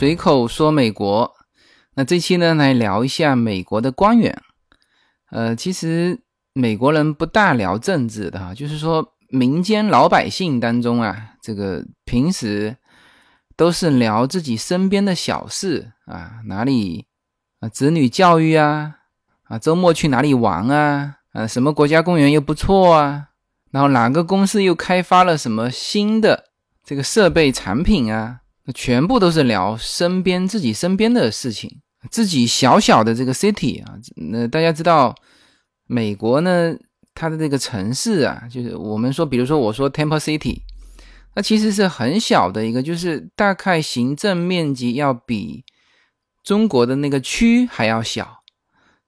随口说美国。那这期呢，来聊一下美国的官员。呃，其实美国人不大聊政治的哈，就是说民间老百姓当中啊，这个平时都是聊自己身边的小事啊，哪里啊，子女教育啊，啊，周末去哪里玩啊，啊，什么国家公园又不错啊，然后哪个公司又开发了什么新的这个设备产品啊。全部都是聊身边自己身边的事情，自己小小的这个 city 啊，那大家知道，美国呢，它的这个城市啊，就是我们说，比如说我说 Temple City，那其实是很小的一个，就是大概行政面积要比中国的那个区还要小，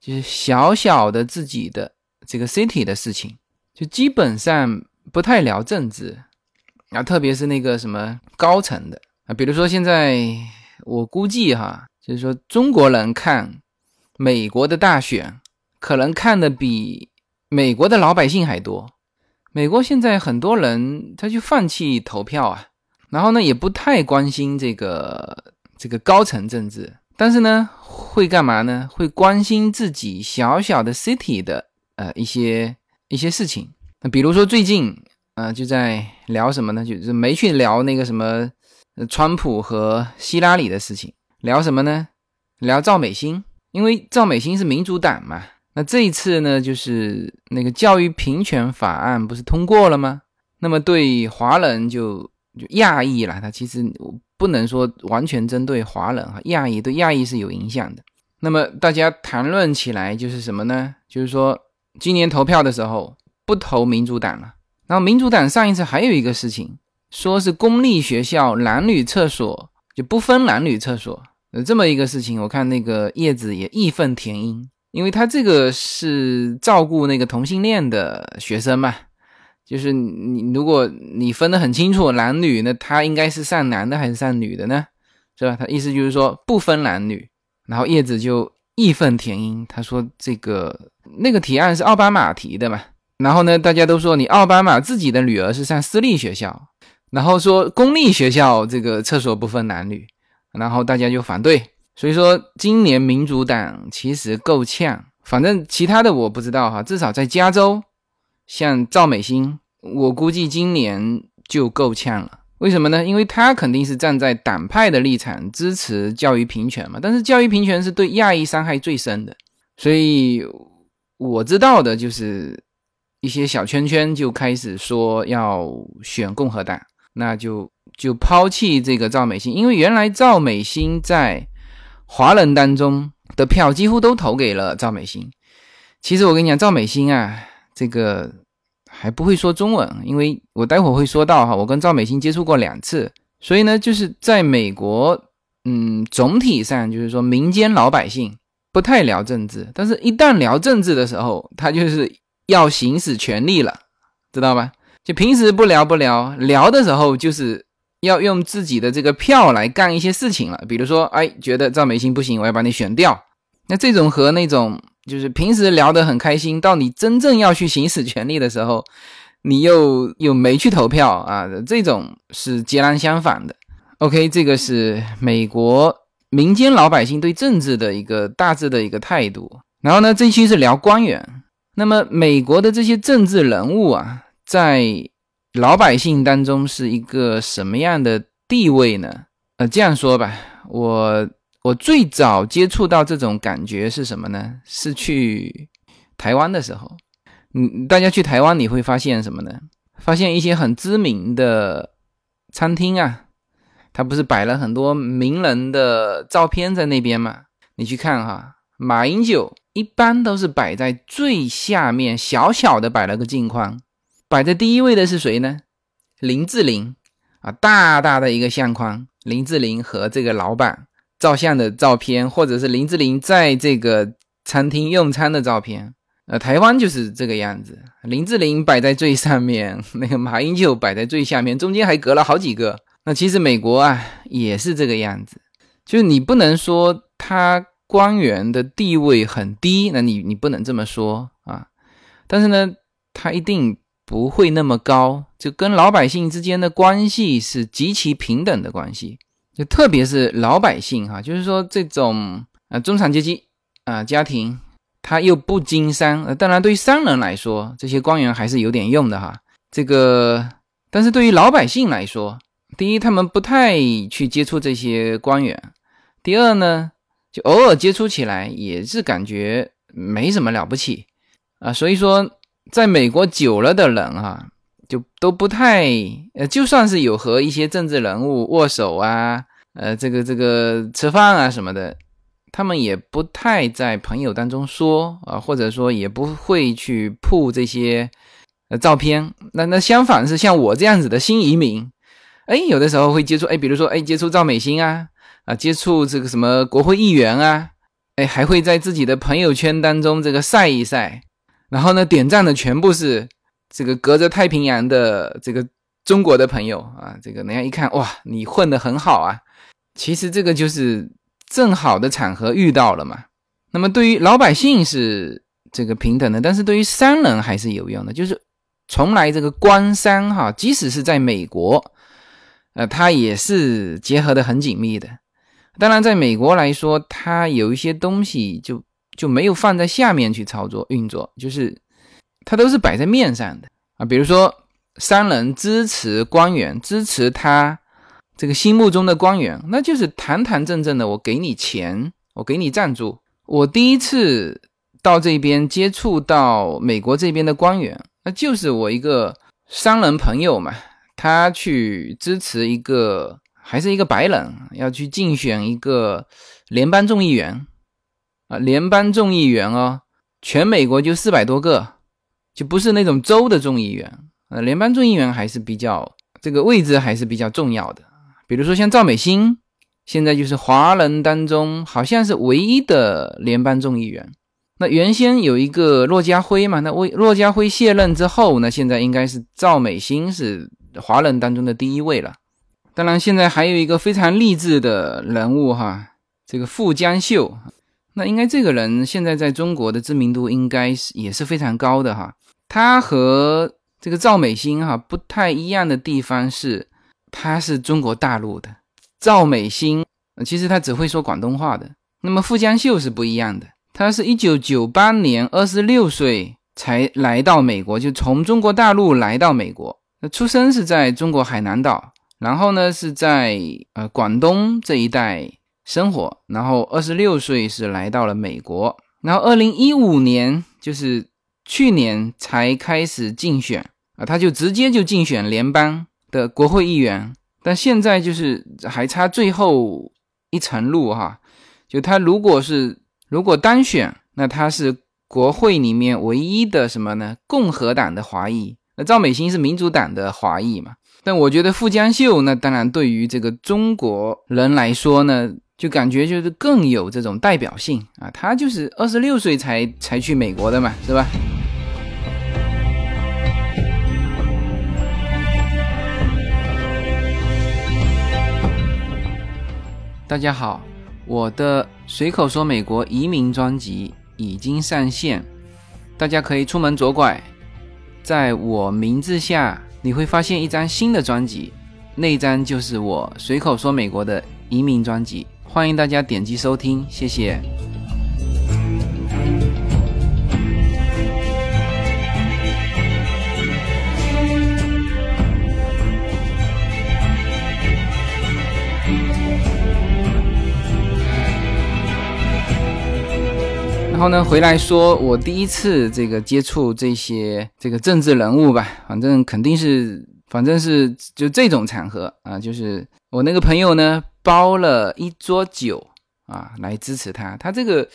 就是小小的自己的这个 city 的事情，就基本上不太聊政治啊，特别是那个什么高层的。比如说现在我估计哈，就是说中国人看美国的大选，可能看的比美国的老百姓还多。美国现在很多人他就放弃投票啊，然后呢也不太关心这个这个高层政治，但是呢会干嘛呢？会关心自己小小的 city 的呃一些一些事情。那比如说最近呃就在聊什么呢？就是没去聊那个什么。川普和希拉里的事情聊什么呢？聊赵美心，因为赵美心是民主党嘛。那这一次呢，就是那个教育平权法案不是通过了吗？那么对华人就就亚裔了，他其实不能说完全针对华人哈，亚裔对亚裔是有影响的。那么大家谈论起来就是什么呢？就是说今年投票的时候不投民主党了。然后民主党上一次还有一个事情。说是公立学校男女厕所就不分男女厕所，呃，这么一个事情，我看那个叶子也义愤填膺，因为他这个是照顾那个同性恋的学生嘛，就是你如果你分得很清楚男女，那他应该是上男的还是上女的呢？是吧？他意思就是说不分男女，然后叶子就义愤填膺，他说这个那个提案是奥巴马提的嘛，然后呢，大家都说你奥巴马自己的女儿是上私立学校。然后说公立学校这个厕所不分男女，然后大家就反对。所以说今年民主党其实够呛，反正其他的我不知道哈。至少在加州，像赵美心，我估计今年就够呛了。为什么呢？因为他肯定是站在党派的立场支持教育平权嘛。但是教育平权是对亚裔伤害最深的，所以我知道的就是一些小圈圈就开始说要选共和党。那就就抛弃这个赵美心，因为原来赵美心在华人当中的票几乎都投给了赵美心。其实我跟你讲，赵美心啊，这个还不会说中文，因为我待会儿会说到哈，我跟赵美心接触过两次，所以呢，就是在美国，嗯，总体上就是说民间老百姓不太聊政治，但是一旦聊政治的时候，他就是要行使权力了，知道吧？就平时不聊不聊，聊的时候就是要用自己的这个票来干一些事情了。比如说，哎，觉得赵美心不行，我要把你选掉。那这种和那种就是平时聊得很开心，到你真正要去行使权利的时候，你又又没去投票啊，这种是截然相反的。OK，这个是美国民间老百姓对政治的一个大致的一个态度。然后呢，这期是聊官员。那么美国的这些政治人物啊。在老百姓当中是一个什么样的地位呢？呃，这样说吧，我我最早接触到这种感觉是什么呢？是去台湾的时候。嗯，大家去台湾你会发现什么呢？发现一些很知名的餐厅啊，它不是摆了很多名人的照片在那边吗？你去看哈，马英九一般都是摆在最下面，小小的摆了个镜框。摆在第一位的是谁呢？林志玲啊，大大的一个相框，林志玲和这个老板照相的照片，或者是林志玲在这个餐厅用餐的照片。呃，台湾就是这个样子，林志玲摆在最上面，那个马英九摆在最下面，中间还隔了好几个。那其实美国啊也是这个样子，就是你不能说他官员的地位很低，那你你不能这么说啊。但是呢，他一定。不会那么高，就跟老百姓之间的关系是极其平等的关系。就特别是老百姓哈，就是说这种呃中产阶级啊家庭，他又不经商，当然对于商人来说，这些官员还是有点用的哈。这个，但是对于老百姓来说，第一，他们不太去接触这些官员；第二呢，就偶尔接触起来也是感觉没什么了不起啊。所以说，在美国久了的人哈。就都不太，呃，就算是有和一些政治人物握手啊，呃，这个这个吃饭啊什么的，他们也不太在朋友当中说啊，或者说也不会去铺这些呃照片。那那相反是像我这样子的新移民，哎，有的时候会接触，哎，比如说哎，接触赵美心啊，啊，接触这个什么国会议员啊，哎，还会在自己的朋友圈当中这个晒一晒，然后呢，点赞的全部是。这个隔着太平洋的这个中国的朋友啊，这个人家一看哇，你混得很好啊。其实这个就是正好的场合遇到了嘛。那么对于老百姓是这个平等的，但是对于商人还是有用的。就是从来这个官商哈，即使是在美国，呃，它也是结合的很紧密的。当然，在美国来说，它有一些东西就就没有放在下面去操作运作，就是。他都是摆在面上的啊，比如说商人支持官员，支持他这个心目中的官员，那就是堂堂正正的，我给你钱，我给你赞助。我第一次到这边接触到美国这边的官员，那就是我一个商人朋友嘛，他去支持一个还是一个白人，要去竞选一个联邦众议员啊，联邦众议员哦，全美国就四百多个。就不是那种州的众议员，呃，联邦众议员还是比较这个位置还是比较重要的。比如说像赵美心，现在就是华人当中好像是唯一的联邦众议员。那原先有一个骆家辉嘛，那为骆家辉卸任之后，那现在应该是赵美心是华人当中的第一位了。当然，现在还有一个非常励志的人物哈，这个傅江秀，那应该这个人现在在中国的知名度应该是也是非常高的哈。他和这个赵美心哈不太一样的地方是，他是中国大陆的。赵美心其实他只会说广东话的。那么傅江秀是不一样的，他是一九九八年二十六岁才来到美国，就从中国大陆来到美国。那出生是在中国海南岛，然后呢是在呃广东这一带生活，然后二十六岁是来到了美国，然后二零一五年就是。去年才开始竞选啊，他就直接就竞选联邦的国会议员，但现在就是还差最后一层路哈。就他如果是如果当选，那他是国会里面唯一的什么呢？共和党的华裔。那赵美心是民主党的华裔嘛？但我觉得傅江秀那当然对于这个中国人来说呢，就感觉就是更有这种代表性啊。他就是二十六岁才才去美国的嘛，是吧？大家好，我的随口说美国移民专辑已经上线，大家可以出门左拐，在我名字下你会发现一张新的专辑，那张就是我随口说美国的移民专辑，欢迎大家点击收听，谢谢。然后呢，回来说，我第一次这个接触这些这个政治人物吧，反正肯定是，反正是就这种场合啊，就是我那个朋友呢包了一桌酒啊来支持他。他这个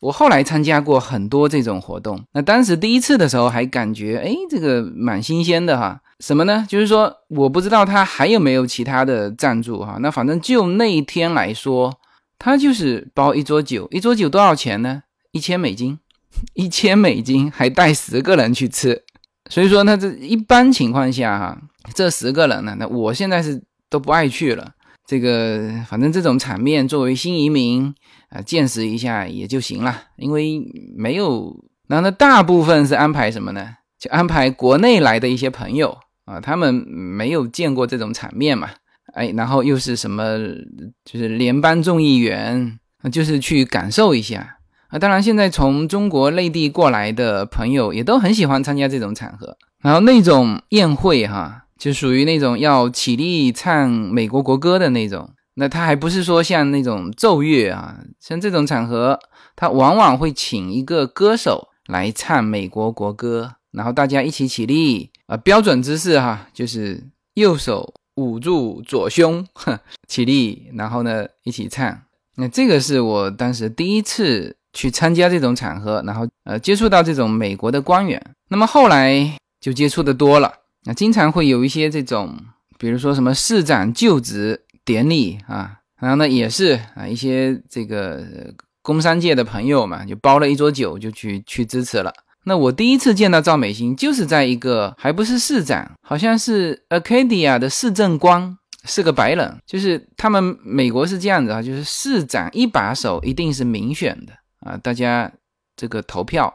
我后来参加过很多这种活动，那当时第一次的时候还感觉哎，这个蛮新鲜的哈。什么呢？就是说我不知道他还有没有其他的赞助哈。那反正就那一天来说，他就是包一桌酒，一桌酒多少钱呢？一千美金，一千美金还带十个人去吃，所以说那这一般情况下哈，这十个人呢，那我现在是都不爱去了。这个反正这种场面，作为新移民啊，见识一下也就行了，因为没有。然后呢大部分是安排什么呢？就安排国内来的一些朋友啊，他们没有见过这种场面嘛，哎，然后又是什么，就是联邦众议员，就是去感受一下啊。当然，现在从中国内地过来的朋友也都很喜欢参加这种场合，然后那种宴会哈，就属于那种要起立唱美国国歌的那种。那他还不是说像那种奏乐啊，像这种场合，他往往会请一个歌手来唱美国国歌，然后大家一起起立啊，标准姿势哈，就是右手捂住左胸，起立，然后呢一起唱。那这个是我当时第一次去参加这种场合，然后呃接触到这种美国的官员。那么后来就接触的多了，那经常会有一些这种，比如说什么市长就职。典礼啊，然后呢也是啊，一些这个工商界的朋友嘛，就包了一桌酒，就去去支持了。那我第一次见到赵美心，就是在一个还不是市长，好像是 Acadia 的市政官，是个白人。就是他们美国是这样子啊，就是市长一把手一定是民选的啊，大家这个投票。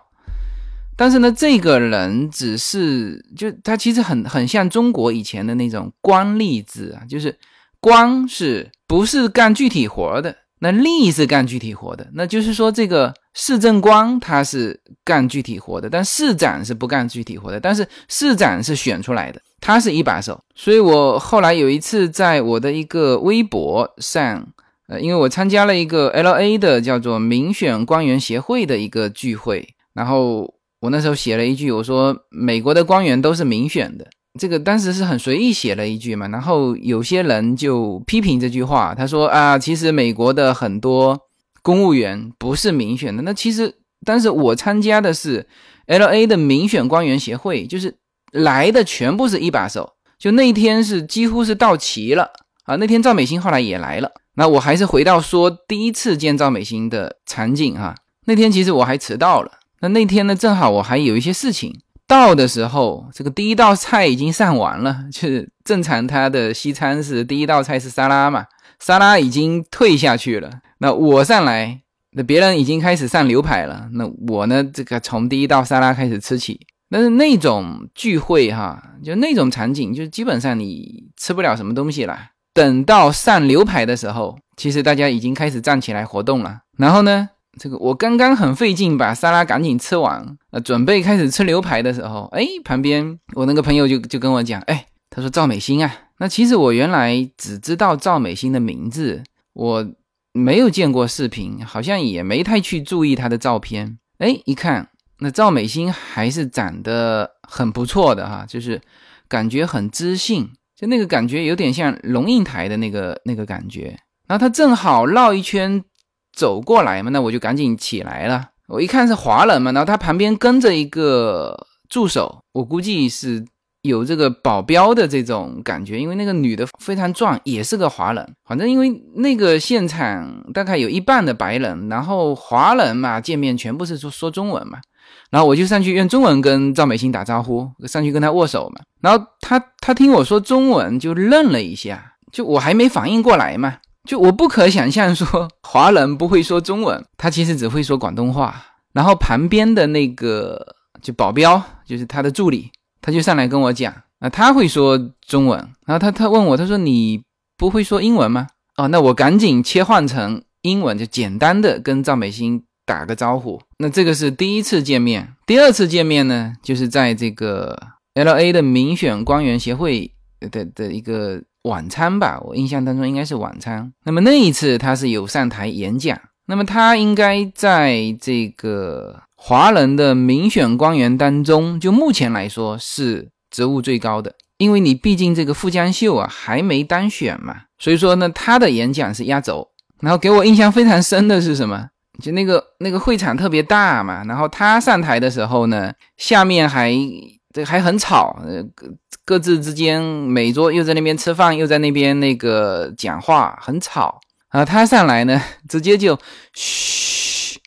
但是呢，这个人只是就他其实很很像中国以前的那种官吏制啊，就是。官是不是干具体活的？那吏是干具体活的。那就是说，这个市政官他是干具体活的，但市长是不干具体活的。但是市长是选出来的，他是一把手。所以我后来有一次在我的一个微博上，呃，因为我参加了一个 L A 的叫做民选官员协会的一个聚会，然后我那时候写了一句，我说美国的官员都是民选的。这个当时是很随意写了一句嘛，然后有些人就批评这句话，他说啊，其实美国的很多公务员不是民选的。那其实当时我参加的是 L A 的民选官员协会，就是来的全部是一把手，就那天是几乎是到齐了啊。那天赵美心后来也来了，那我还是回到说第一次见赵美心的场景哈。那天其实我还迟到了，那那天呢正好我还有一些事情。到的时候，这个第一道菜已经上完了，就是正常他的西餐是第一道菜是沙拉嘛，沙拉已经退下去了。那我上来，那别人已经开始上牛排了，那我呢，这个从第一道沙拉开始吃起。但是那种聚会哈，就那种场景，就基本上你吃不了什么东西了。等到上牛排的时候，其实大家已经开始站起来活动了。然后呢？这个我刚刚很费劲把沙拉赶紧吃完，呃，准备开始吃牛排的时候，哎，旁边我那个朋友就就跟我讲，哎，他说赵美心啊，那其实我原来只知道赵美心的名字，我没有见过视频，好像也没太去注意她的照片，哎，一看那赵美心还是长得很不错的哈，就是感觉很知性，就那个感觉有点像龙应台的那个那个感觉，然后他正好绕一圈。走过来嘛，那我就赶紧起来了。我一看是华人嘛，然后他旁边跟着一个助手，我估计是有这个保镖的这种感觉，因为那个女的非常壮，也是个华人。反正因为那个现场大概有一半的白人，然后华人嘛，见面全部是说说中文嘛，然后我就上去用中文跟赵美心打招呼，上去跟他握手嘛，然后他他听我说中文就愣了一下，就我还没反应过来嘛。就我不可想象说 华人不会说中文，他其实只会说广东话。然后旁边的那个就保镖，就是他的助理，他就上来跟我讲啊，他会说中文。然后他他问我，他说你不会说英文吗？哦，那我赶紧切换成英文，就简单的跟赵美心打个招呼。那这个是第一次见面，第二次见面呢，就是在这个 L A 的民选官员协会的的一个。晚餐吧，我印象当中应该是晚餐。那么那一次他是有上台演讲，那么他应该在这个华人的民选官员当中，就目前来说是职务最高的，因为你毕竟这个傅江秀啊还没当选嘛，所以说呢他的演讲是压轴。然后给我印象非常深的是什么？就那个那个会场特别大嘛，然后他上台的时候呢，下面还。这还很吵，呃，各各自之间每桌又在那边吃饭，又在那边那个讲话，很吵啊。他上来呢，直接就嘘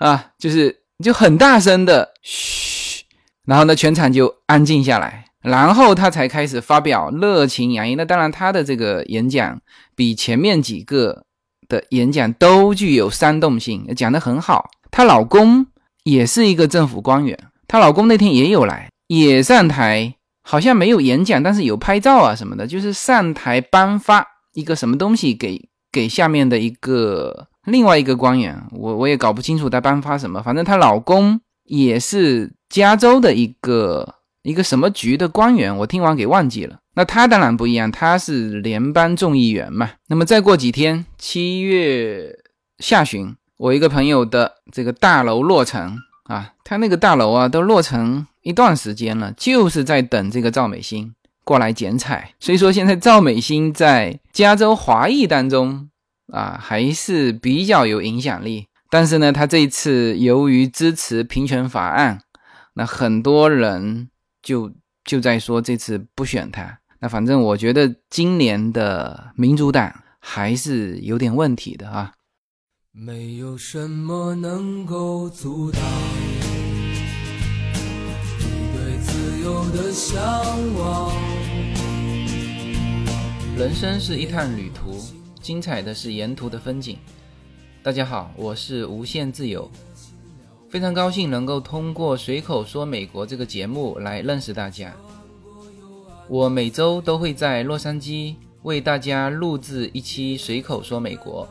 啊，就是就很大声的嘘，然后呢，全场就安静下来，然后他才开始发表热情洋溢。那当然，他的这个演讲比前面几个的演讲都具有煽动性，讲得很好。她老公也是一个政府官员，她老公那天也有来。也上台，好像没有演讲，但是有拍照啊什么的，就是上台颁发一个什么东西给给下面的一个另外一个官员，我我也搞不清楚他颁发什么，反正她老公也是加州的一个一个什么局的官员，我听完给忘记了。那他当然不一样，他是联邦众议员嘛。那么再过几天，七月下旬，我一个朋友的这个大楼落成啊，他那个大楼啊都落成一段时间了，就是在等这个赵美心过来剪彩。所以说现在赵美心在加州华裔当中啊还是比较有影响力。但是呢，他这一次由于支持平权法案，那很多人就就在说这次不选他。那反正我觉得今年的民主党还是有点问题的啊。没有什么能够阻挡的向往。人生是一趟旅途，精彩的是沿途的风景。大家好，我是无限自由，非常高兴能够通过随口说美国这个节目来认识大家。我每周都会在洛杉矶为大家录制一期随口说美国。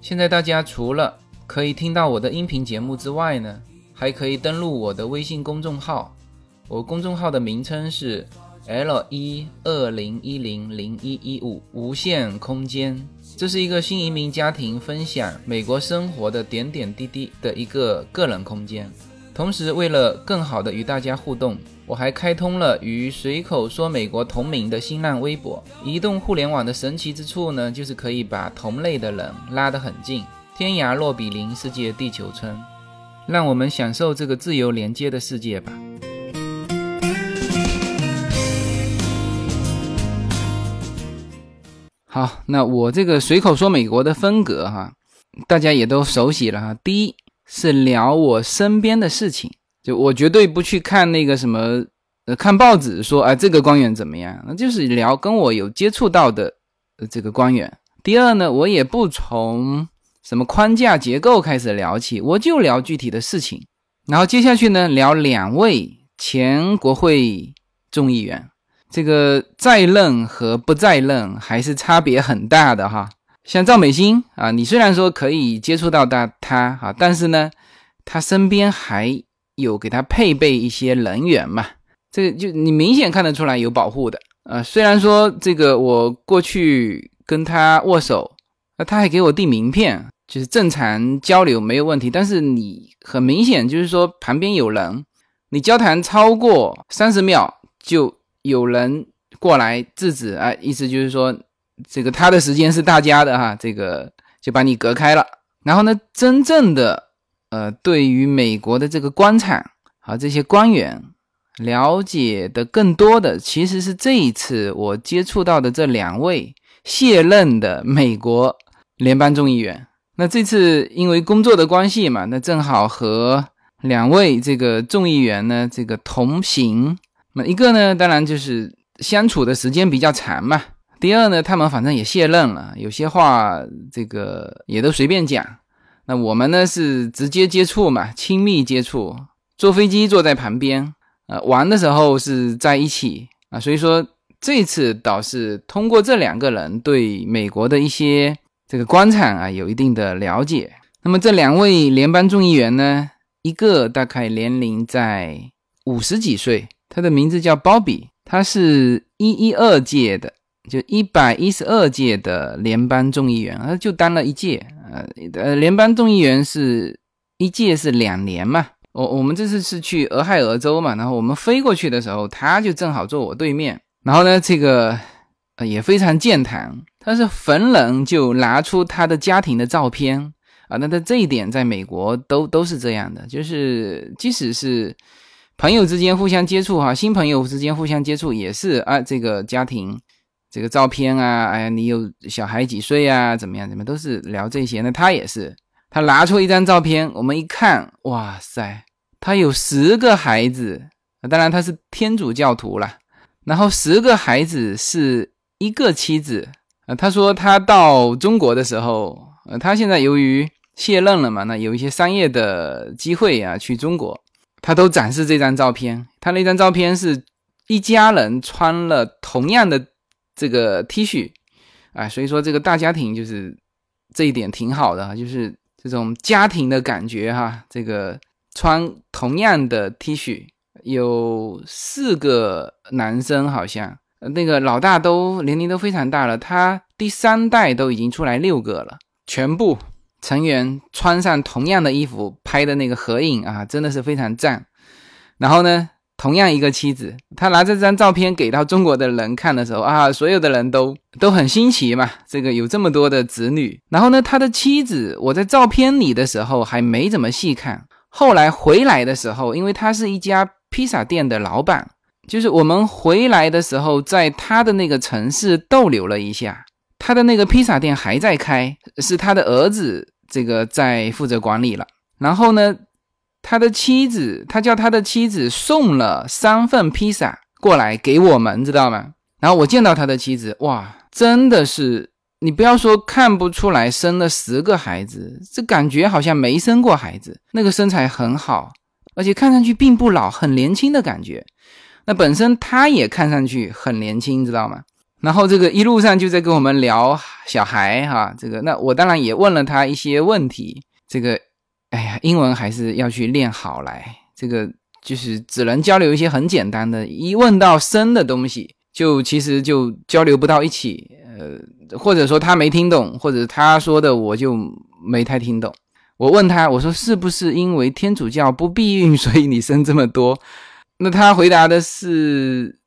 现在大家除了可以听到我的音频节目之外呢，还可以登录我的微信公众号。我公众号的名称是 L 一二零一零零一一五无限空间。这是一个新移民家庭分享美国生活的点点滴滴的一个个人空间。同时，为了更好的与大家互动。我还开通了与随口说美国同名的新浪微博。移动互联网的神奇之处呢，就是可以把同类的人拉得很近，天涯若比邻，世界地球村。让我们享受这个自由连接的世界吧。好，那我这个随口说美国的风格哈，大家也都熟悉了哈。第一是聊我身边的事情。就我绝对不去看那个什么，呃，看报纸说啊这个官员怎么样，那就是聊跟我有接触到的这个官员。第二呢，我也不从什么框架结构开始聊起，我就聊具体的事情。然后接下去呢，聊两位前国会众议员，这个在任和不在任还是差别很大的哈。像赵美心啊，你虽然说可以接触到他他哈，但是呢，他身边还。有给他配备一些人员嘛？这个就你明显看得出来有保护的啊。虽然说这个我过去跟他握手，那他还给我递名片，就是正常交流没有问题。但是你很明显就是说旁边有人，你交谈超过三十秒就有人过来制止啊，意思就是说这个他的时间是大家的哈，这个就把你隔开了。然后呢，真正的。呃，对于美国的这个官场啊，这些官员了解的更多的，其实是这一次我接触到的这两位卸任的美国联邦众议员。那这次因为工作的关系嘛，那正好和两位这个众议员呢这个同行。那一个呢，当然就是相处的时间比较长嘛。第二呢，他们反正也卸任了，有些话这个也都随便讲。那我们呢是直接接触嘛，亲密接触，坐飞机坐在旁边，呃，玩的时候是在一起啊，所以说这次倒是通过这两个人对美国的一些这个官场啊有一定的了解。那么这两位联邦众议员呢，一个大概年龄在五十几岁，他的名字叫鲍比，他是一一二届的，就一百一十二届的联邦众议员，他就当了一届。呃呃，联邦众议员是一届是两年嘛？我我们这次是去俄亥俄州嘛，然后我们飞过去的时候，他就正好坐我对面。然后呢，这个呃也非常健谈，他是逢人就拿出他的家庭的照片啊。那他这一点在美国都都是这样的，就是即使是朋友之间互相接触哈，新朋友之间互相接触也是啊，这个家庭。这个照片啊，哎呀，你有小孩几岁啊？怎么样？怎么都是聊这些。那他也是，他拿出一张照片，我们一看，哇塞，他有十个孩子，当然他是天主教徒了。然后十个孩子是一个妻子啊。他说他到中国的时候，呃，他现在由于卸任了嘛，那有一些商业的机会啊，去中国，他都展示这张照片。他那张照片是一家人穿了同样的。这个 T 恤，啊，所以说这个大家庭就是这一点挺好的，就是这种家庭的感觉哈。这个穿同样的 T 恤，有四个男生，好像那个老大都年龄都非常大了，他第三代都已经出来六个了，全部成员穿上同样的衣服拍的那个合影啊，真的是非常赞。然后呢？同样一个妻子，他拿这张照片给到中国的人看的时候啊，所有的人都都很新奇嘛。这个有这么多的子女，然后呢，他的妻子，我在照片里的时候还没怎么细看，后来回来的时候，因为他是一家披萨店的老板，就是我们回来的时候，在他的那个城市逗留了一下，他的那个披萨店还在开，是他的儿子这个在负责管理了，然后呢。他的妻子，他叫他的妻子送了三份披萨过来给我们，知道吗？然后我见到他的妻子，哇，真的是，你不要说看不出来生了十个孩子，这感觉好像没生过孩子。那个身材很好，而且看上去并不老，很年轻的感觉。那本身他也看上去很年轻，知道吗？然后这个一路上就在跟我们聊小孩哈，这个那我当然也问了他一些问题，这个。哎呀，英文还是要去练好来。这个就是只能交流一些很简单的，一问到深的东西，就其实就交流不到一起。呃，或者说他没听懂，或者他说的我就没太听懂。我问他，我说是不是因为天主教不避孕，所以你生这么多？那他回答的是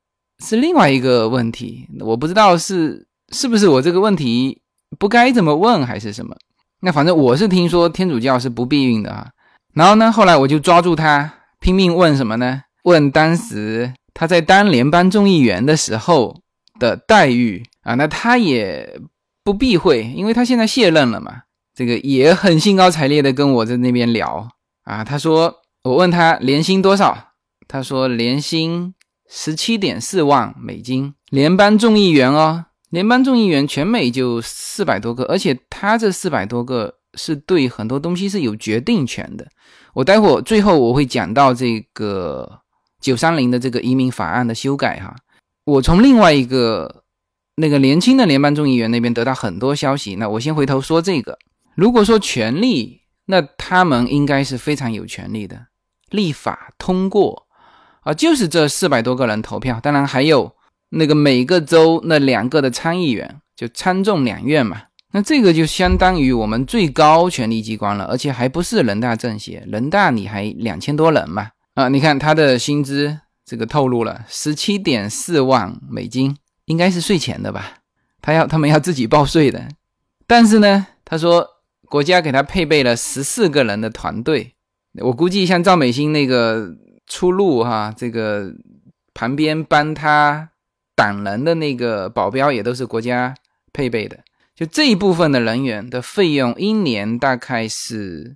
是另外一个问题，我不知道是是不是我这个问题不该这么问，还是什么。那反正我是听说天主教是不避孕的啊，然后呢，后来我就抓住他拼命问什么呢？问当时他在当联邦众议员的时候的待遇啊，那他也不避讳，因为他现在卸任了嘛，这个也很兴高采烈的跟我在那边聊啊。他说我问他年薪多少，他说年薪十七点四万美金，联邦众议员哦。联邦众议员全美就四百多个，而且他这四百多个是对很多东西是有决定权的。我待会最后我会讲到这个九三零的这个移民法案的修改哈。我从另外一个那个年轻的联邦众议员那边得到很多消息。那我先回头说这个，如果说权力，那他们应该是非常有权力的，立法通过啊，就是这四百多个人投票，当然还有。那个每个州那两个的参议员就参众两院嘛，那这个就相当于我们最高权力机关了，而且还不是人大政协，人大你还两千多人嘛啊！你看他的薪资这个透露了十七点四万美金，应该是税前的吧？他要他们要自己报税的，但是呢，他说国家给他配备了十四个人的团队，我估计像赵美心那个出路哈，这个旁边帮他。挡人的那个保镖也都是国家配备的，就这一部分的人员的费用一年大概是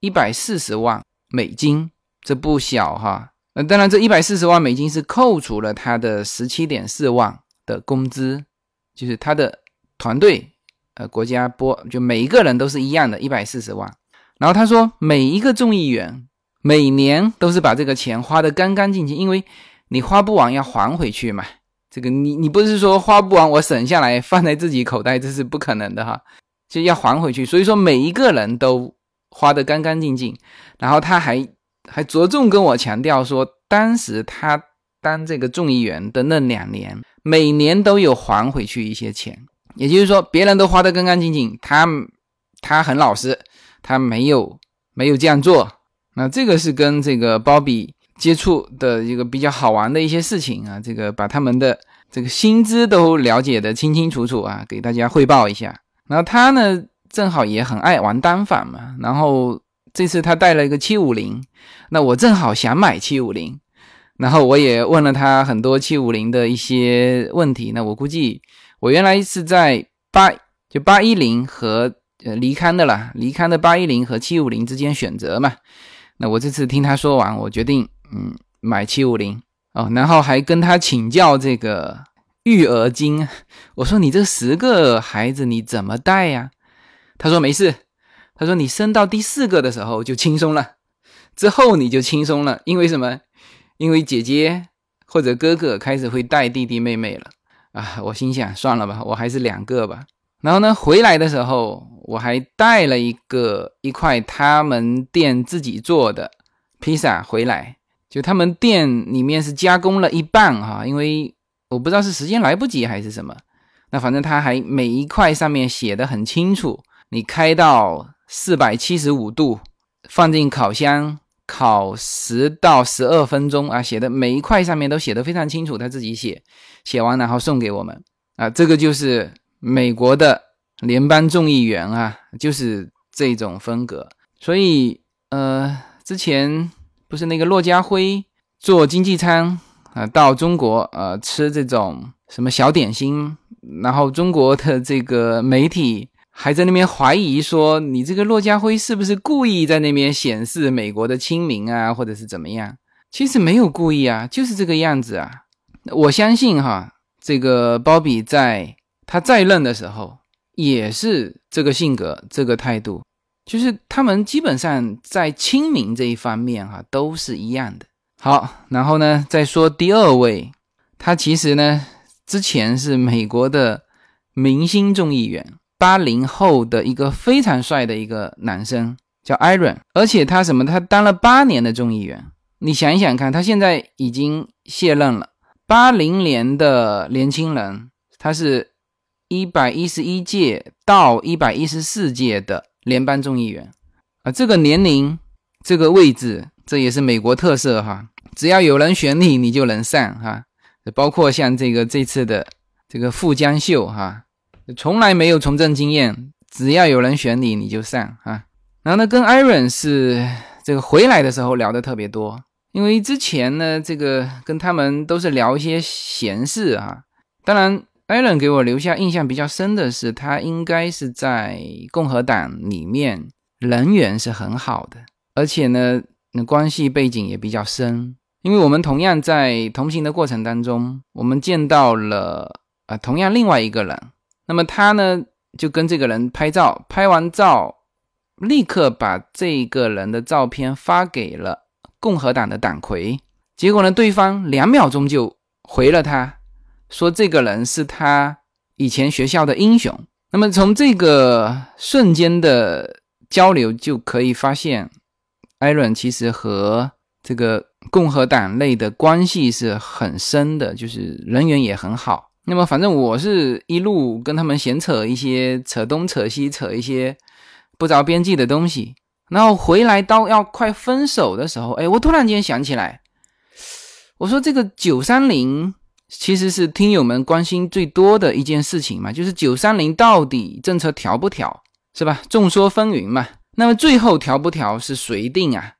一百四十万美金，这不小哈。那当然，这一百四十万美金是扣除了他的十七点四万的工资，就是他的团队，呃，国家拨就每一个人都是一样的，一百四十万。然后他说，每一个众议员每年都是把这个钱花得干干净净，因为你花不完要还回去嘛。这个你你不是说花不完我省下来放在自己口袋，这是不可能的哈，就要还回去。所以说每一个人都花得干干净净。然后他还还着重跟我强调说，当时他当这个众议员的那两年，每年都有还回去一些钱。也就是说，别人都花得干干净净，他他很老实，他没有没有这样做。那这个是跟这个鲍比。接触的一个比较好玩的一些事情啊，这个把他们的这个薪资都了解的清清楚楚啊，给大家汇报一下。然后他呢，正好也很爱玩单反嘛，然后这次他带了一个七五零，那我正好想买七五零，然后我也问了他很多七五零的一些问题。那我估计我原来是在八就八一零和呃离康的啦，离康的八一零和七五零之间选择嘛。那我这次听他说完，我决定。嗯，买七五零哦，然后还跟他请教这个育儿经。我说你这十个孩子你怎么带呀？他说没事，他说你生到第四个的时候就轻松了，之后你就轻松了，因为什么？因为姐姐或者哥哥开始会带弟弟妹妹了啊，我心想算了吧，我还是两个吧。然后呢，回来的时候我还带了一个一块他们店自己做的披萨回来，就他们店里面是加工了一半哈，因为我不知道是时间来不及还是什么。那反正他还每一块上面写的很清楚，你开到四百七十五度，放进烤箱烤十到十二分钟啊，写的每一块上面都写的非常清楚，他自己写，写完然后送给我们啊，这个就是。美国的联邦众议员啊，就是这种风格。所以，呃，之前不是那个骆家辉坐经济舱啊，到中国呃吃这种什么小点心，然后中国的这个媒体还在那边怀疑说，你这个骆家辉是不是故意在那边显示美国的亲民啊，或者是怎么样？其实没有故意啊，就是这个样子啊。我相信哈，这个鲍比在。他在任的时候也是这个性格、这个态度，就是他们基本上在亲民这一方面哈都是一样的。好，然后呢再说第二位，他其实呢之前是美国的明星众议员，八零后的一个非常帅的一个男生叫艾伦，而且他什么？他当了八年的众议员，你想一想看，他现在已经卸任了。八零年的年轻人，他是。一百一十一届到一百一十四届的联邦众议员啊，这个年龄、这个位置，这也是美国特色哈。只要有人选你，你就能上哈。包括像这个这次的这个富江秀哈，从来没有从政经验，只要有人选你，你就上哈。然后呢，跟艾伦是这个回来的时候聊的特别多，因为之前呢，这个跟他们都是聊一些闲事啊，当然。艾伦给我留下印象比较深的是，他应该是在共和党里面人缘是很好的，而且呢，那关系背景也比较深。因为我们同样在同行的过程当中，我们见到了啊，同样另外一个人。那么他呢，就跟这个人拍照，拍完照，立刻把这个人的照片发给了共和党的党魁。结果呢，对方两秒钟就回了他。说这个人是他以前学校的英雄。那么从这个瞬间的交流就可以发现，艾伦其实和这个共和党内的关系是很深的，就是人缘也很好。那么反正我是一路跟他们闲扯一些，扯东扯西，扯一些不着边际的东西。然后回来到要快分手的时候，哎，我突然间想起来，我说这个九三零。其实是听友们关心最多的一件事情嘛，就是九三零到底政策调不调，是吧？众说纷纭嘛。那么最后调不调是谁定啊？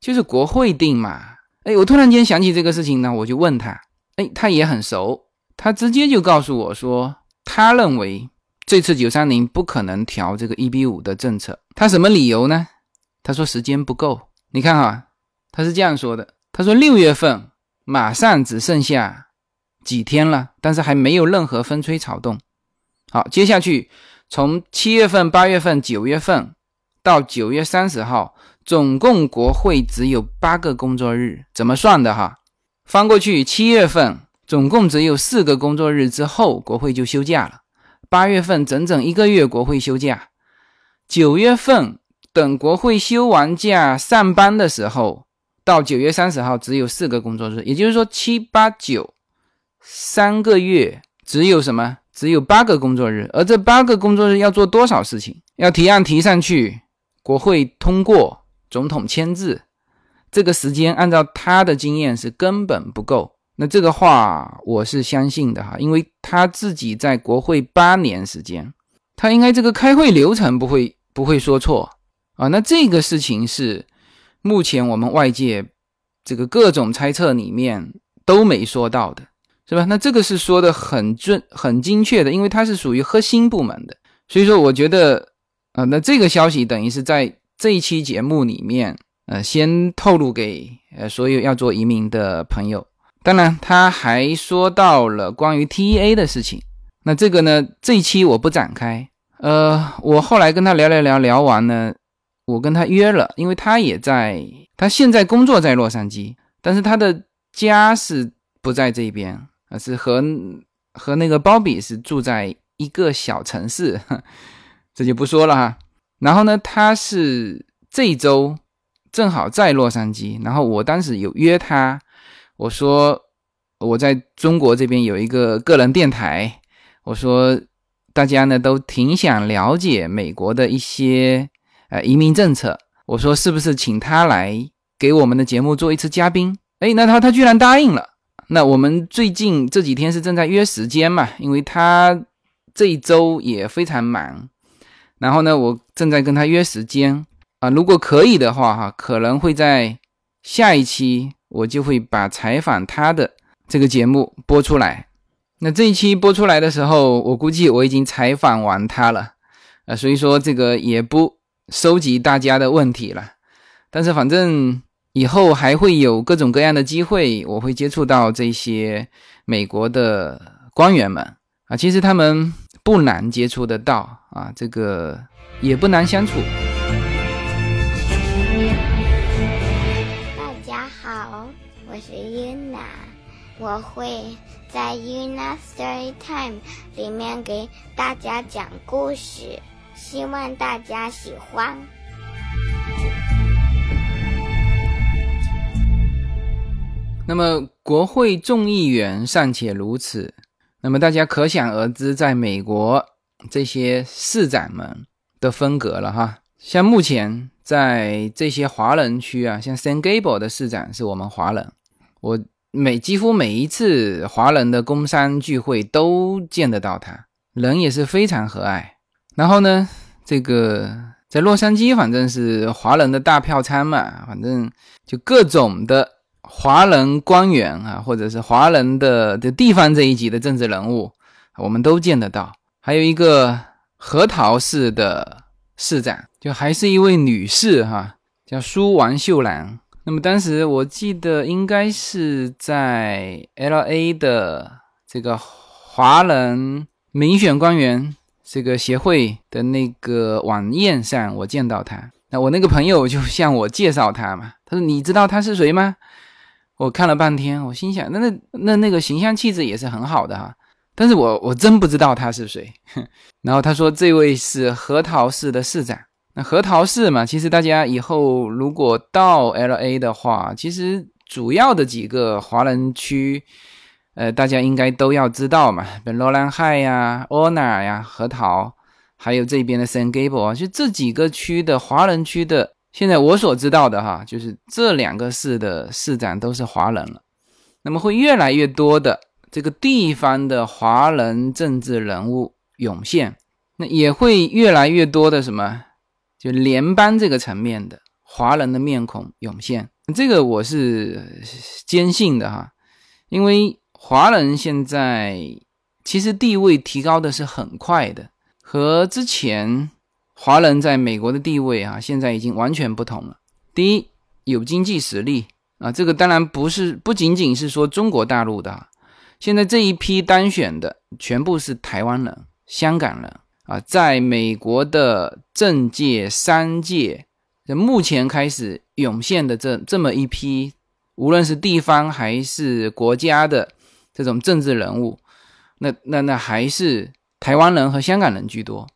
就是国会定嘛。哎，我突然间想起这个事情呢，我就问他，哎，他也很熟，他直接就告诉我说，他认为这次九三零不可能调这个一比五的政策。他什么理由呢？他说时间不够。你看哈，他是这样说的，他说六月份马上只剩下。几天了，但是还没有任何风吹草动。好，接下去从七月份、八月份、九月份到九月三十号，总共国会只有八个工作日，怎么算的哈？翻过去，七月份总共只有四个工作日之后，国会就休假了。八月份整整一个月国会休假，九月份等国会休完假上班的时候，到九月三十号只有四个工作日，也就是说七八九。三个月只有什么？只有八个工作日，而这八个工作日要做多少事情？要提案提上去，国会通过，总统签字，这个时间按照他的经验是根本不够。那这个话我是相信的哈，因为他自己在国会八年时间，他应该这个开会流程不会不会说错啊。那这个事情是目前我们外界这个各种猜测里面都没说到的。是吧？那这个是说的很准、很精确的，因为它是属于核心部门的，所以说我觉得，啊，那这个消息等于是在这一期节目里面，呃，先透露给呃所有要做移民的朋友。当然，他还说到了关于 TEA 的事情，那这个呢，这一期我不展开。呃，我后来跟他聊聊聊聊完呢，我跟他约了，因为他也在，他现在工作在洛杉矶，但是他的家是不在这边。啊，是和和那个鲍比是住在一个小城市，这就不说了哈。然后呢，他是这周正好在洛杉矶，然后我当时有约他，我说我在中国这边有一个个人电台，我说大家呢都挺想了解美国的一些呃移民政策，我说是不是请他来给我们的节目做一次嘉宾？哎，那他他居然答应了。那我们最近这几天是正在约时间嘛，因为他这一周也非常忙。然后呢，我正在跟他约时间啊，如果可以的话哈，可能会在下一期我就会把采访他的这个节目播出来。那这一期播出来的时候，我估计我已经采访完他了，呃，所以说这个也不收集大家的问题了。但是反正。以后还会有各种各样的机会，我会接触到这些美国的官员们啊，其实他们不难接触得到啊，这个也不难相处。大家好，我是 Yuna，我会在 UNA Story Time 里面给大家讲故事，希望大家喜欢。那么，国会众议员尚且如此，那么大家可想而知，在美国这些市长们的风格了哈。像目前在这些华人区啊，像 San Gable 的市长是我们华人，我每几乎每一次华人的工商聚会都见得到他，人也是非常和蔼。然后呢，这个在洛杉矶，反正是华人的大票仓嘛，反正就各种的。华人官员啊，或者是华人的的地方这一级的政治人物，我们都见得到。还有一个核桃市的市长，就还是一位女士哈，叫苏王秀兰。那么当时我记得应该是在 L A 的这个华人民选官员这个协会的那个晚宴上，我见到他。那我那个朋友就向我介绍他嘛，他说：“你知道他是谁吗？”我看了半天，我心想，那那那那个形象气质也是很好的哈，但是我我真不知道他是谁。然后他说这位是核桃市的市长。那核桃市嘛，其实大家以后如果到 L A 的话，其实主要的几个华人区，呃，大家应该都要知道嘛，比如罗兰海呀、o n a 呀、核桃，还有这边的 San Gabriel，就这几个区的华人区的。现在我所知道的哈，就是这两个市的市长都是华人了，那么会越来越多的这个地方的华人政治人物涌现，那也会越来越多的什么，就联邦这个层面的华人的面孔涌现，这个我是坚信的哈，因为华人现在其实地位提高的是很快的，和之前。华人在美国的地位啊，现在已经完全不同了。第一，有经济实力啊，这个当然不是不仅仅是说中国大陆的，现在这一批当选的全部是台湾人、香港人啊，在美国的政界、商界，目前开始涌现的这这么一批，无论是地方还是国家的这种政治人物，那那那还是台湾人和香港人居多。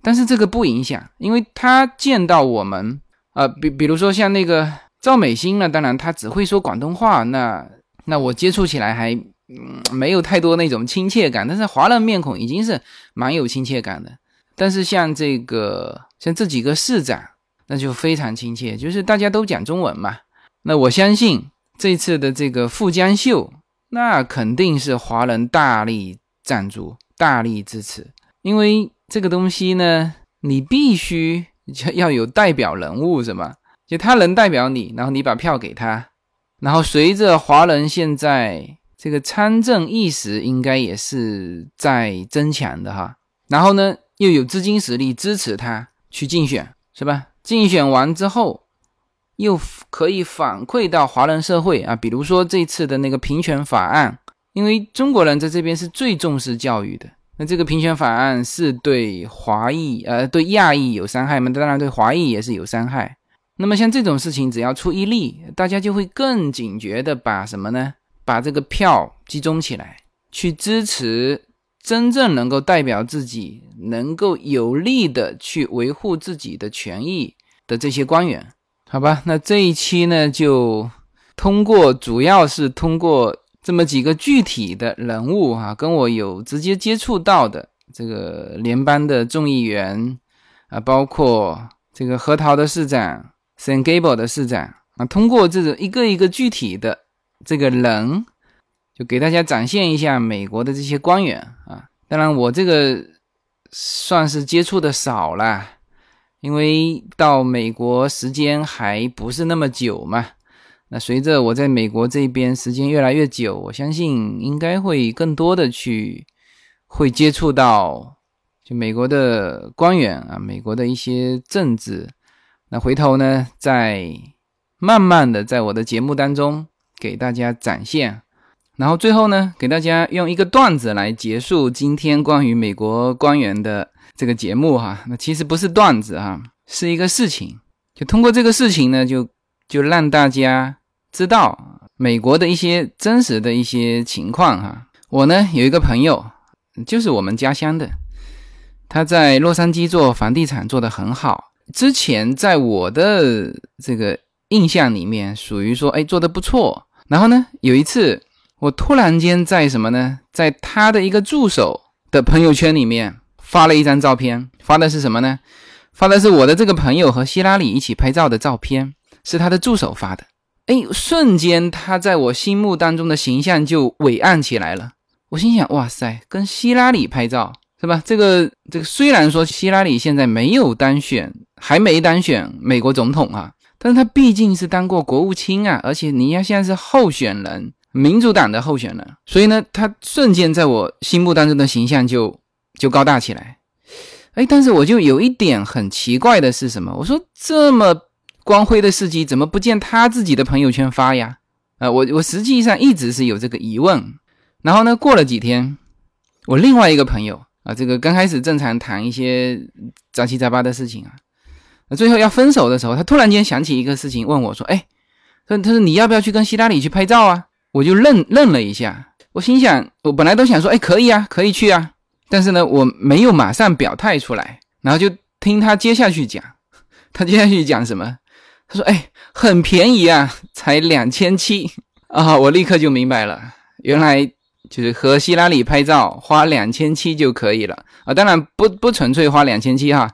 但是这个不影响，因为他见到我们，呃，比比如说像那个赵美心呢，当然他只会说广东话，那那我接触起来还嗯没有太多那种亲切感。但是华人面孔已经是蛮有亲切感的。但是像这个像这几个市长，那就非常亲切，就是大家都讲中文嘛。那我相信这次的这个富江秀，那肯定是华人大力赞助、大力支持，因为。这个东西呢，你必须要有代表人物，是吗？就他能代表你，然后你把票给他，然后随着华人现在这个参政意识应该也是在增强的哈，然后呢又有资金实力支持他去竞选，是吧？竞选完之后，又可以反馈到华人社会啊，比如说这次的那个平权法案，因为中国人在这边是最重视教育的。那这个平权法案是对华裔，呃，对亚裔有伤害吗？当然对华裔也是有伤害。那么像这种事情，只要出一例，大家就会更警觉的把什么呢？把这个票集中起来，去支持真正能够代表自己，能够有力的去维护自己的权益的这些官员，好吧？那这一期呢，就通过，主要是通过这么几个具体的人物啊，跟我有直接接触到的这个联邦的众议员啊，包括这个核桃的市长、San Gable 的市长啊，通过这种一个一个具体的这个人。就给大家展现一下美国的这些官员啊，当然我这个算是接触的少了，因为到美国时间还不是那么久嘛。那随着我在美国这边时间越来越久，我相信应该会更多的去会接触到就美国的官员啊，美国的一些政治。那回头呢，再慢慢的在我的节目当中给大家展现。然后最后呢，给大家用一个段子来结束今天关于美国官员的这个节目哈。那其实不是段子哈，是一个事情。就通过这个事情呢，就就让大家知道美国的一些真实的一些情况哈。我呢有一个朋友，就是我们家乡的，他在洛杉矶做房地产做得很好。之前在我的这个印象里面，属于说哎做得不错。然后呢有一次。我突然间在什么呢？在他的一个助手的朋友圈里面发了一张照片，发的是什么呢？发的是我的这个朋友和希拉里一起拍照的照片，是他的助手发的。哎，瞬间他在我心目当中的形象就伟岸起来了。我心想，哇塞，跟希拉里拍照是吧？这个这个虽然说希拉里现在没有当选，还没当选美国总统啊，但是他毕竟是当过国务卿啊，而且你要现在是候选人。民主党的候选人，所以呢，他瞬间在我心目当中的形象就就高大起来。哎，但是我就有一点很奇怪的是什么？我说这么光辉的事迹，怎么不见他自己的朋友圈发呀？啊，我我实际上一直是有这个疑问。然后呢，过了几天，我另外一个朋友啊，这个刚开始正常谈一些杂七杂八的事情啊，最后要分手的时候，他突然间想起一个事情，问我说：“哎，他他说你要不要去跟希拉里去拍照啊？”我就愣愣了一下，我心想，我本来都想说，哎，可以啊，可以去啊，但是呢，我没有马上表态出来，然后就听他接下去讲，他接下去讲什么？他说，哎，很便宜啊，才两千七啊，我立刻就明白了，原来就是和希拉里拍照花两千七就可以了啊，当然不不纯粹花两千七哈，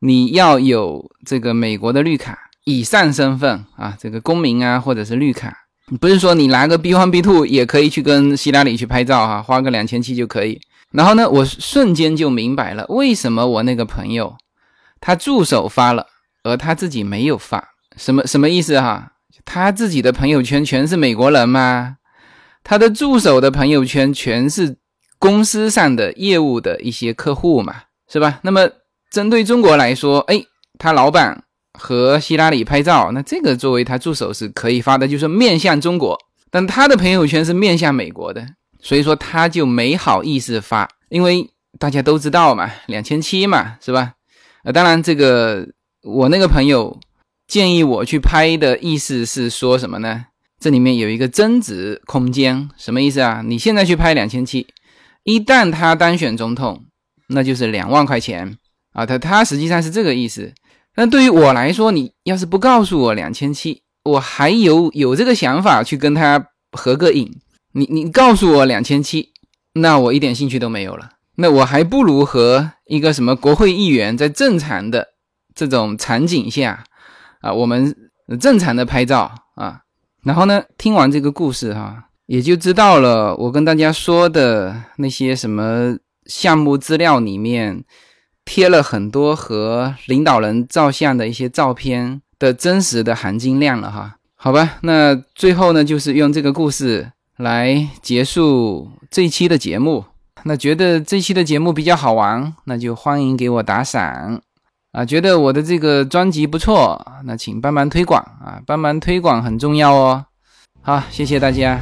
你要有这个美国的绿卡以上身份啊，这个公民啊，或者是绿卡。不是说你拿个 B one B two 也可以去跟希拉里去拍照哈，花个两千七就可以。然后呢，我瞬间就明白了，为什么我那个朋友他助手发了，而他自己没有发，什么什么意思哈？他自己的朋友圈全是美国人吗？他的助手的朋友圈全是公司上的业务的一些客户嘛，是吧？那么针对中国来说，哎，他老板。和希拉里拍照，那这个作为他助手是可以发的，就是面向中国，但他的朋友圈是面向美国的，所以说他就没好意思发，因为大家都知道嘛，两千七嘛，是吧？呃，当然这个我那个朋友建议我去拍的意思是说什么呢？这里面有一个增值空间，什么意思啊？你现在去拍两千七，一旦他当选总统，那就是两万块钱啊，他他实际上是这个意思。那对于我来说，你要是不告诉我两千七，我还有有这个想法去跟他合个影。你你告诉我两千七，那我一点兴趣都没有了。那我还不如和一个什么国会议员在正常的这种场景下啊，我们正常的拍照啊。然后呢，听完这个故事哈，也就知道了我跟大家说的那些什么项目资料里面。贴了很多和领导人照相的一些照片的真实的含金量了哈，好吧，那最后呢，就是用这个故事来结束这一期的节目。那觉得这期的节目比较好玩，那就欢迎给我打赏啊！觉得我的这个专辑不错，那请帮忙推广啊，帮忙推广很重要哦。好，谢谢大家。